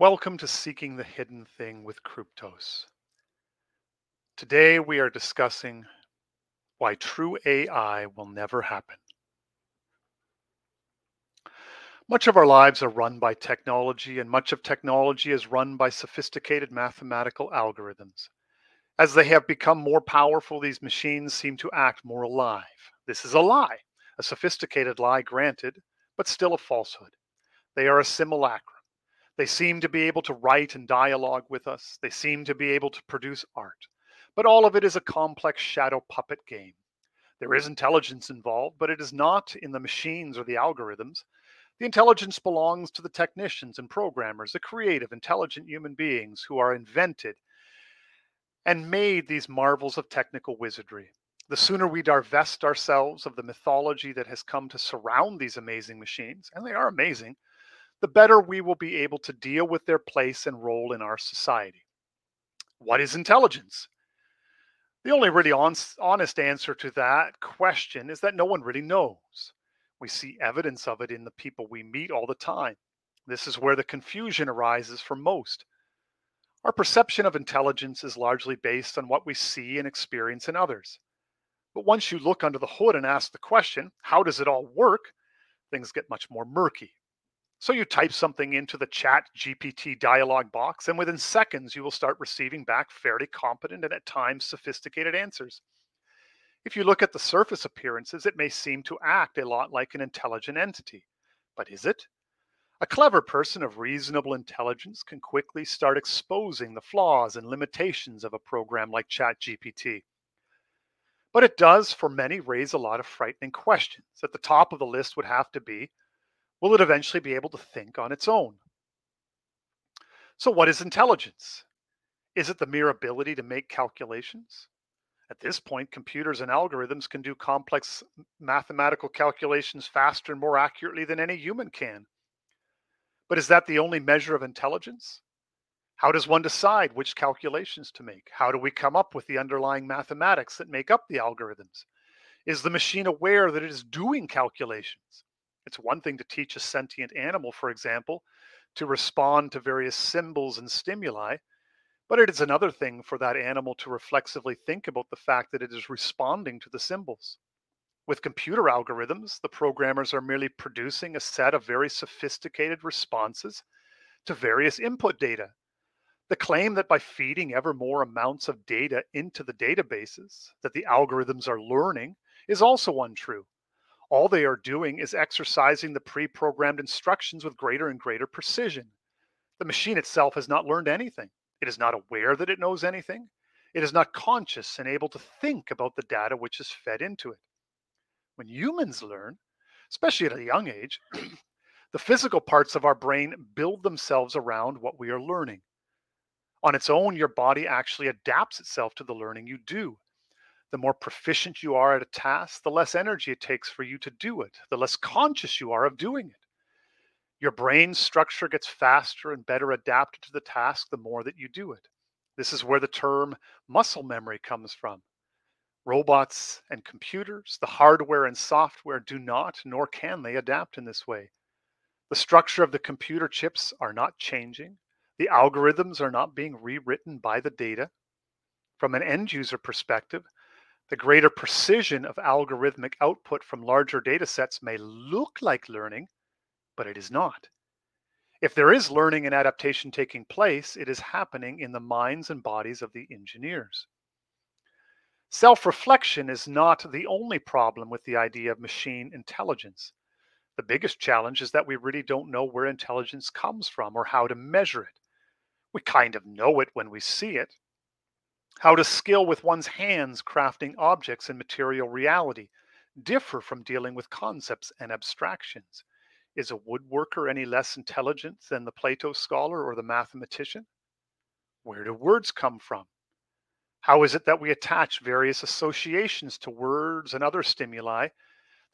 Welcome to Seeking the Hidden Thing with Kryptos. Today we are discussing why true AI will never happen. Much of our lives are run by technology, and much of technology is run by sophisticated mathematical algorithms. As they have become more powerful, these machines seem to act more alive. This is a lie, a sophisticated lie, granted, but still a falsehood. They are a simulacrum they seem to be able to write and dialogue with us. They seem to be able to produce art. But all of it is a complex shadow puppet game. There is intelligence involved, but it is not in the machines or the algorithms. The intelligence belongs to the technicians and programmers, the creative, intelligent human beings who are invented and made these marvels of technical wizardry. The sooner we divest ourselves of the mythology that has come to surround these amazing machines, and they are amazing, the better we will be able to deal with their place and role in our society. What is intelligence? The only really honest answer to that question is that no one really knows. We see evidence of it in the people we meet all the time. This is where the confusion arises for most. Our perception of intelligence is largely based on what we see and experience in others. But once you look under the hood and ask the question, how does it all work? Things get much more murky. So you type something into the chat GPT dialog box, and within seconds, you will start receiving back fairly competent and at times sophisticated answers. If you look at the surface appearances, it may seem to act a lot like an intelligent entity. But is it? A clever person of reasonable intelligence can quickly start exposing the flaws and limitations of a program like ChatGPT. But it does, for many, raise a lot of frightening questions. At the top of the list would have to be will it eventually be able to think on its own? So, what is intelligence? Is it the mere ability to make calculations? At this point, computers and algorithms can do complex mathematical calculations faster and more accurately than any human can. But is that the only measure of intelligence? How does one decide which calculations to make? How do we come up with the underlying mathematics that make up the algorithms? Is the machine aware that it is doing calculations? It's one thing to teach a sentient animal, for example, to respond to various symbols and stimuli, but it is another thing for that animal to reflexively think about the fact that it is responding to the symbols. With computer algorithms, the programmers are merely producing a set of very sophisticated responses to various input data. The claim that by feeding ever more amounts of data into the databases that the algorithms are learning is also untrue. All they are doing is exercising the pre programmed instructions with greater and greater precision. The machine itself has not learned anything. It is not aware that it knows anything. It is not conscious and able to think about the data which is fed into it. When humans learn, especially at a young age, the physical parts of our brain build themselves around what we are learning. On its own, your body actually adapts itself to the learning you do the more proficient you are at a task, the less energy it takes for you to do it, the less conscious you are of doing it. Your brain structure gets faster and better adapted to the task the more that you do it. This is where the term muscle memory comes from. Robots and computers, the hardware and software do not, nor can they adapt in this way. The structure of the computer chips are not changing. The algorithms are not being rewritten by the data. From an end user perspective, the greater precision of algorithmic output from larger data sets may look like learning, but it is not. If there is learning and adaptation taking place, it is happening in the minds and bodies of the engineers. Self reflection is not the only problem with the idea of machine intelligence. The biggest challenge is that we really don't know where intelligence comes from or how to measure it. We kind of know it when we see it, how to skill with one's hands crafting objects in material reality differ from dealing with concepts and abstractions? Is a woodworker any less intelligent than the Plato scholar or the mathematician? Where do words come from? How is it that we attach various associations to words and other stimuli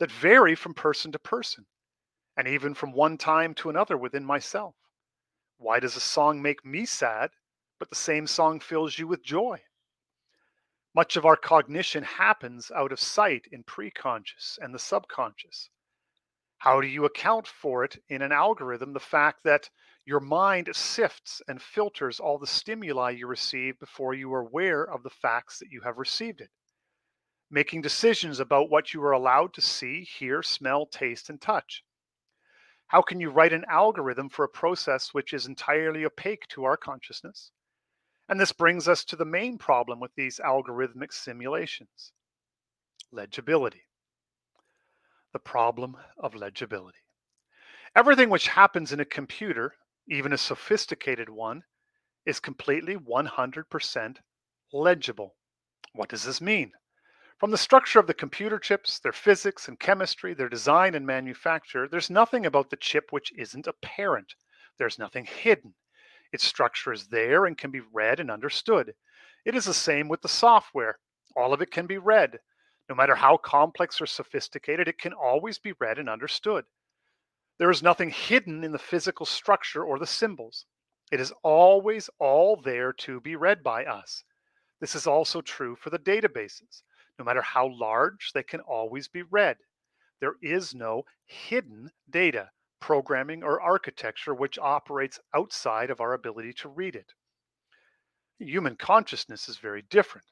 that vary from person to person, and even from one time to another within myself? Why does a song make me sad, but the same song fills you with joy? Much of our cognition happens out of sight in preconscious and the subconscious. How do you account for it in an algorithm? The fact that your mind sifts and filters all the stimuli you receive before you are aware of the facts that you have received it, making decisions about what you are allowed to see, hear, smell, taste, and touch. How can you write an algorithm for a process which is entirely opaque to our consciousness? And this brings us to the main problem with these algorithmic simulations legibility. The problem of legibility. Everything which happens in a computer, even a sophisticated one, is completely 100% legible. What does this mean? From the structure of the computer chips, their physics and chemistry, their design and manufacture, there's nothing about the chip which isn't apparent. There's nothing hidden. Its structure is there and can be read and understood. It is the same with the software. All of it can be read. No matter how complex or sophisticated, it can always be read and understood. There is nothing hidden in the physical structure or the symbols. It is always all there to be read by us. This is also true for the databases. No matter how large, they can always be read. There is no hidden data, programming, or architecture which operates outside of our ability to read it. Human consciousness is very different.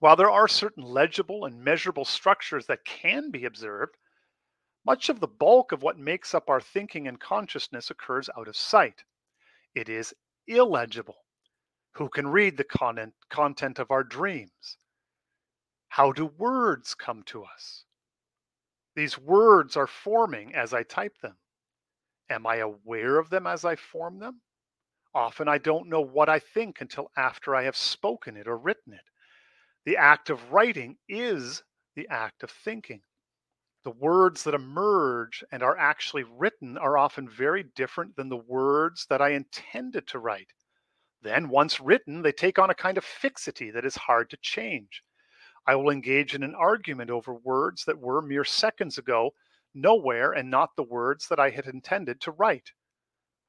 While there are certain legible and measurable structures that can be observed, much of the bulk of what makes up our thinking and consciousness occurs out of sight. It is illegible. Who can read the content, of our dreams? How do words come to us? These words are forming as I type them. Am I aware of them as I form them? Often I don't know what I think until after I have spoken it or written it. The act of writing is the act of thinking. The words that emerge and are actually written are often very different than the words that I intended to write. Then, once written, they take on a kind of fixity that is hard to change. I will engage in an argument over words that were mere seconds ago nowhere and not the words that I had intended to write.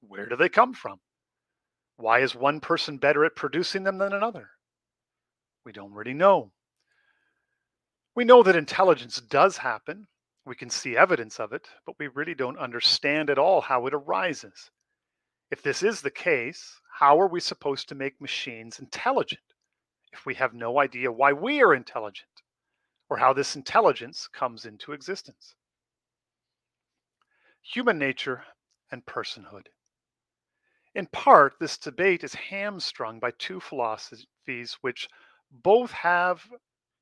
Where do they come from? Why is one person better at producing them than another? We don't really know. We know that intelligence does happen. We can see evidence of it, but we really don't understand at all how it arises. If this is the case, how are we supposed to make machines intelligent? If we have no idea why we are intelligent or how this intelligence comes into existence. Human nature and personhood. In part, this debate is hamstrung by two philosophies which both have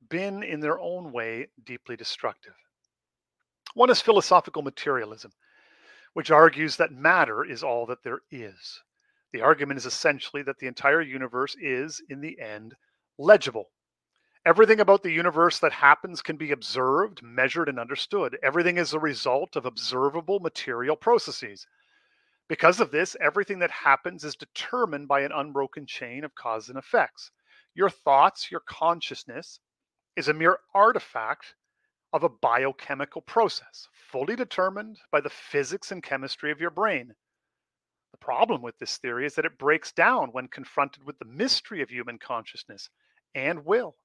been, in their own way, deeply destructive. One is philosophical materialism, which argues that matter is all that there is. The argument is essentially that the entire universe is, in the end, legible. Everything about the universe that happens can be observed, measured, and understood. Everything is a result of observable material processes. Because of this, everything that happens is determined by an unbroken chain of cause and effects. Your thoughts, your consciousness, is a mere artifact of a biochemical process, fully determined by the physics and chemistry of your brain. The problem with this theory is that it breaks down when confronted with the mystery of human consciousness and will.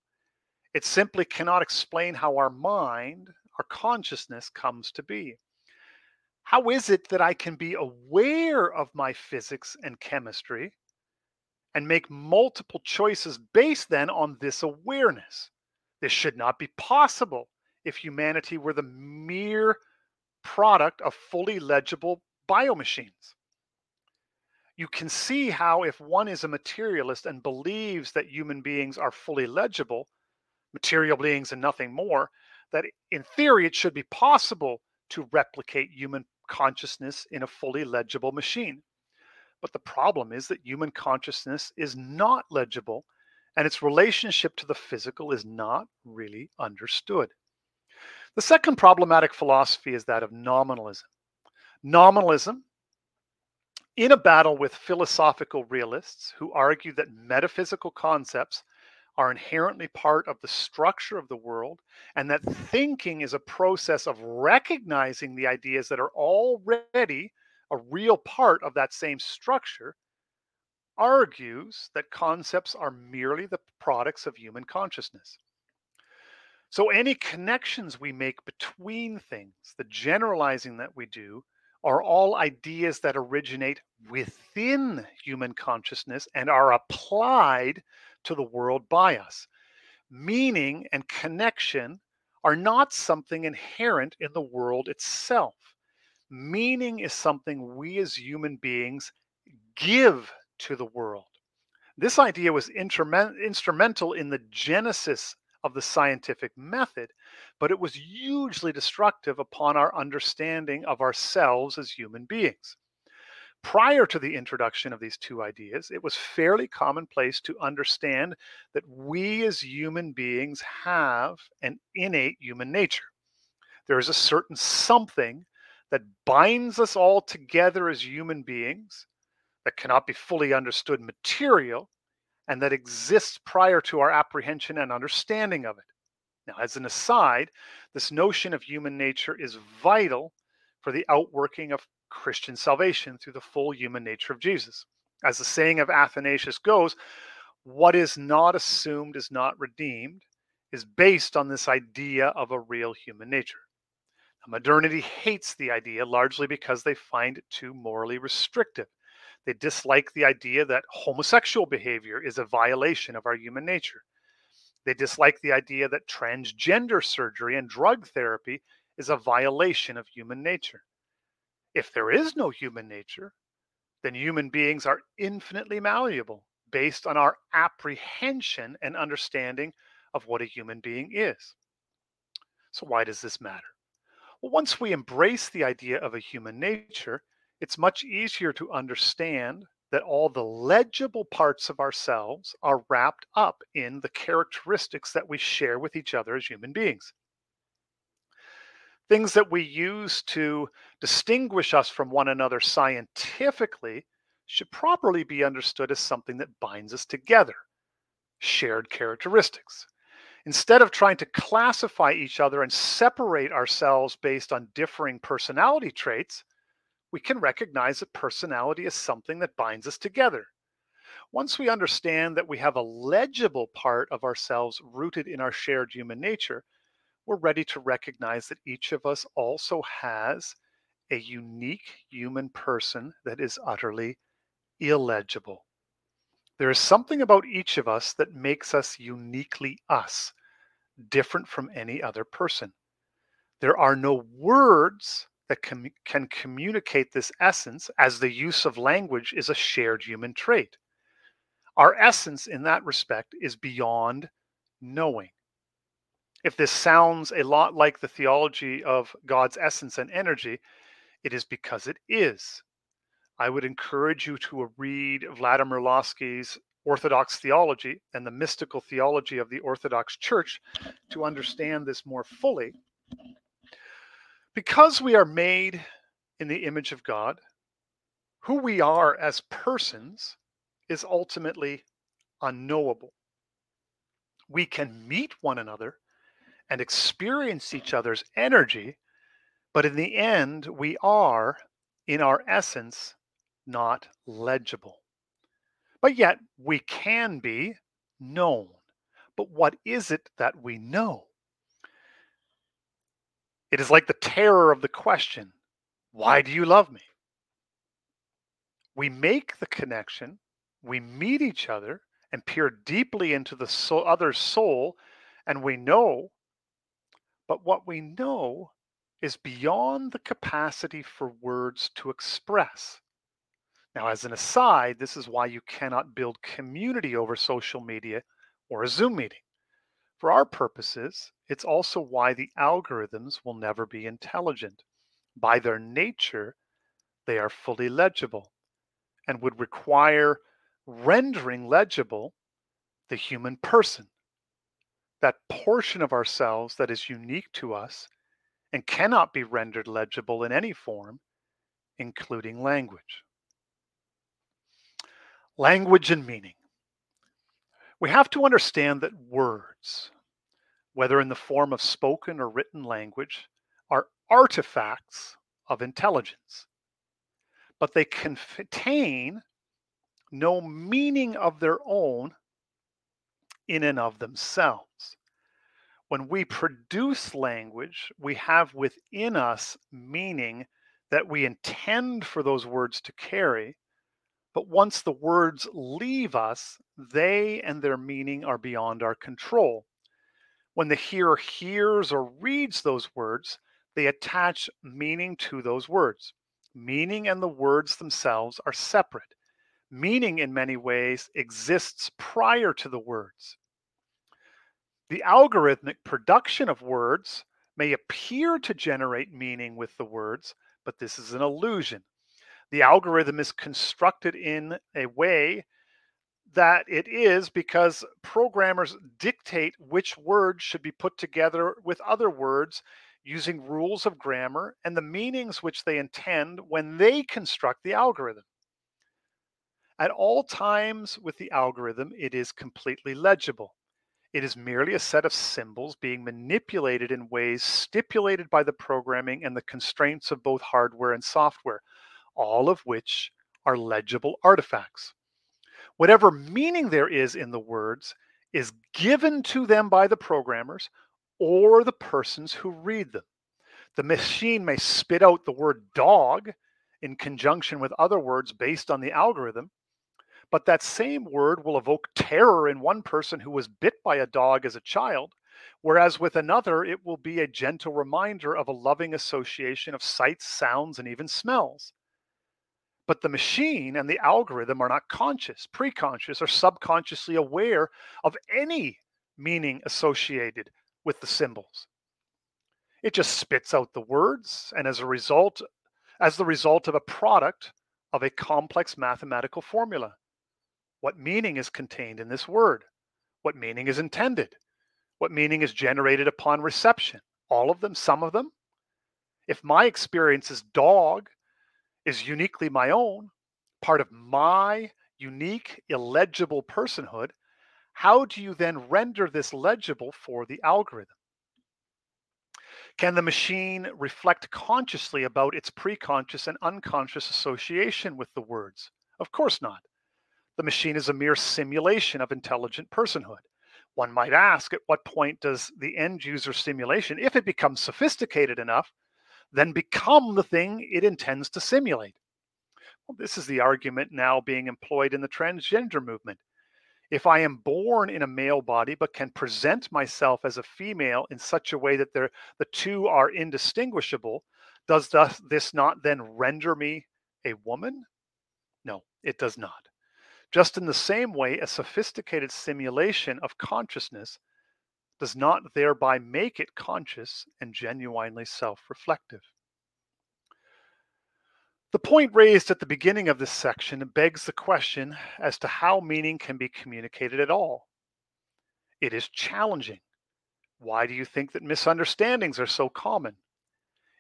It simply cannot explain how our mind, our consciousness comes to be. How is it that I can be aware of my physics and chemistry and make multiple choices based then on this awareness? This should not be possible if humanity were the mere product of fully legible biomachines you can see how if one is a materialist and believes that human beings are fully legible, material beings and nothing more, that in theory it should be possible to replicate human consciousness in a fully legible machine. But the problem is that human consciousness is not legible and its relationship to the physical is not really understood. The second problematic philosophy is that of nominalism. Nominalism in a battle with philosophical realists who argue that metaphysical concepts are inherently part of the structure of the world, and that thinking is a process of recognizing the ideas that are already a real part of that same structure, argues that concepts are merely the products of human consciousness. So, any connections we make between things, the generalizing that we do, are all ideas that originate within human consciousness and are applied to the world by us. Meaning and connection are not something inherent in the world itself. Meaning is something we as human beings give to the world. This idea was instrumental in the genesis of the scientific method, but it was hugely destructive upon our understanding of ourselves as human beings. Prior to the introduction of these two ideas, it was fairly commonplace to understand that we as human beings have an innate human nature. There is a certain something that binds us all together as human beings that cannot be fully understood material and that exists prior to our apprehension and understanding of it. Now, as an aside, this notion of human nature is vital for the outworking of Christian salvation through the full human nature of Jesus. As the saying of Athanasius goes, what is not assumed is not redeemed is based on this idea of a real human nature. Now, modernity hates the idea largely because they find it too morally restrictive. They dislike the idea that homosexual behavior is a violation of our human nature. They dislike the idea that transgender surgery and drug therapy is a violation of human nature. If there is no human nature, then human beings are infinitely malleable based on our apprehension and understanding of what a human being is. So, why does this matter? Well, once we embrace the idea of a human nature, it's much easier to understand that all the legible parts of ourselves are wrapped up in the characteristics that we share with each other as human beings. Things that we use to distinguish us from one another scientifically should properly be understood as something that binds us together, shared characteristics. Instead of trying to classify each other and separate ourselves based on differing personality traits, we can recognize that personality is something that binds us together. Once we understand that we have a legible part of ourselves rooted in our shared human nature, we're ready to recognize that each of us also has a unique human person that is utterly illegible. There is something about each of us that makes us uniquely us, different from any other person. There are no words that com- can communicate this essence, as the use of language is a shared human trait. Our essence in that respect is beyond knowing. If this sounds a lot like the theology of God's essence and energy, it is because it is. I would encourage you to read Vladimir Lossky's Orthodox theology and the mystical theology of the Orthodox Church to understand this more fully because we are made in the image of God, who we are as persons is ultimately unknowable. We can meet one another and experience each other's energy, but in the end, we are, in our essence, not legible. But yet, we can be known. But what is it that we know? It is like the terror of the question, Why do you love me? We make the connection, we meet each other and peer deeply into the soul, other's soul, and we know, but what we know is beyond the capacity for words to express. Now, as an aside, this is why you cannot build community over social media or a Zoom meeting. For our purposes, it's also why the algorithms will never be intelligent. By their nature, they are fully legible and would require rendering legible the human person, that portion of ourselves that is unique to us and cannot be rendered legible in any form, including language. Language and meaning. We have to understand that words, whether in the form of spoken or written language, are artifacts of intelligence, but they contain no meaning of their own in and of themselves. When we produce language, we have within us meaning that we intend for those words to carry. But once the words leave us, they and their meaning are beyond our control. When the hearer hears or reads those words, they attach meaning to those words. Meaning and the words themselves are separate. Meaning, in many ways, exists prior to the words. The algorithmic production of words may appear to generate meaning with the words, but this is an illusion. The algorithm is constructed in a way that it is because programmers dictate which words should be put together with other words using rules of grammar and the meanings which they intend when they construct the algorithm. At all times with the algorithm, it is completely legible. It is merely a set of symbols being manipulated in ways stipulated by the programming and the constraints of both hardware and software, all of which are legible artifacts. Whatever meaning there is in the words is given to them by the programmers or the persons who read them. The machine may spit out the word dog in conjunction with other words based on the algorithm, but that same word will evoke terror in one person who was bit by a dog as a child, whereas with another, it will be a gentle reminder of a loving association of sights, sounds, and even smells. But the machine and the algorithm are not conscious, preconscious, or subconsciously aware of any meaning associated with the symbols. It just spits out the words, and as a result, as the result of a product of a complex mathematical formula. What meaning is contained in this word? What meaning is intended? What meaning is generated upon reception? All of them, some of them? If my experience is dog is uniquely my own, part of my unique, illegible personhood, how do you then render this legible for the algorithm? Can the machine reflect consciously about its preconscious and unconscious association with the words? Of course not. The machine is a mere simulation of intelligent personhood. One might ask at what point does the end user simulation, if it becomes sophisticated enough, then become the thing it intends to simulate? Well, this is the argument now being employed in the transgender movement. If I am born in a male body but can present myself as a female in such a way that the two are indistinguishable, does this not then render me a woman? No, it does not. Just in the same way, a sophisticated simulation of consciousness does not thereby make it conscious and genuinely self reflective. The point raised at the beginning of this section begs the question as to how meaning can be communicated at all. It is challenging. Why do you think that misunderstandings are so common?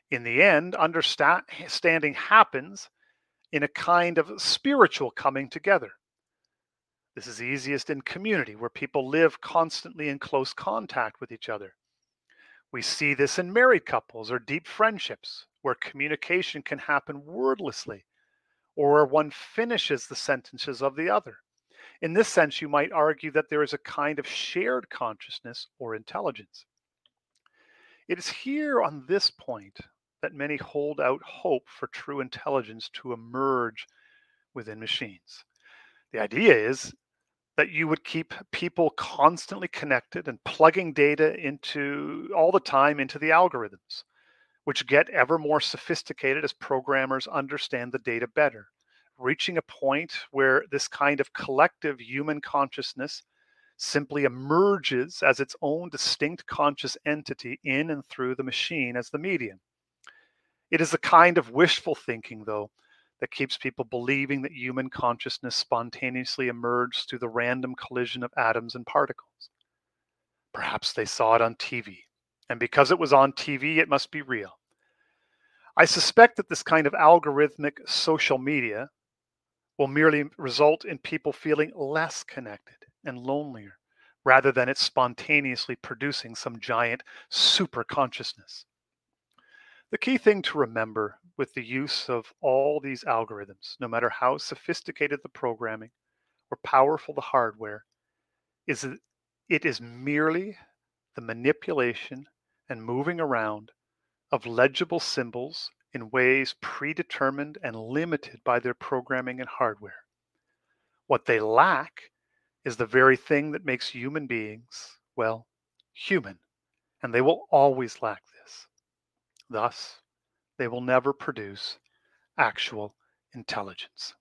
In the end, understanding happens in a kind of spiritual coming together. This is easiest in community where people live constantly in close contact with each other. We see this in married couples or deep friendships where communication can happen wordlessly or where one finishes the sentences of the other. In this sense, you might argue that there is a kind of shared consciousness or intelligence. It is here on this point that many hold out hope for true intelligence to emerge within machines. The idea is that you would keep people constantly connected and plugging data into all the time into the algorithms, which get ever more sophisticated as programmers understand the data better, reaching a point where this kind of collective human consciousness simply emerges as its own distinct conscious entity in and through the machine as the medium. It is a kind of wishful thinking, though, that keeps people believing that human consciousness spontaneously emerged through the random collision of atoms and particles. Perhaps they saw it on TV, and because it was on TV, it must be real. I suspect that this kind of algorithmic social media will merely result in people feeling less connected and lonelier rather than it spontaneously producing some giant super consciousness. The key thing to remember with the use of all these algorithms, no matter how sophisticated the programming or powerful the hardware, is that it is merely the manipulation and moving around of legible symbols in ways predetermined and limited by their programming and hardware. What they lack is the very thing that makes human beings, well, human, and they will always lack this. Thus, they will never produce actual intelligence.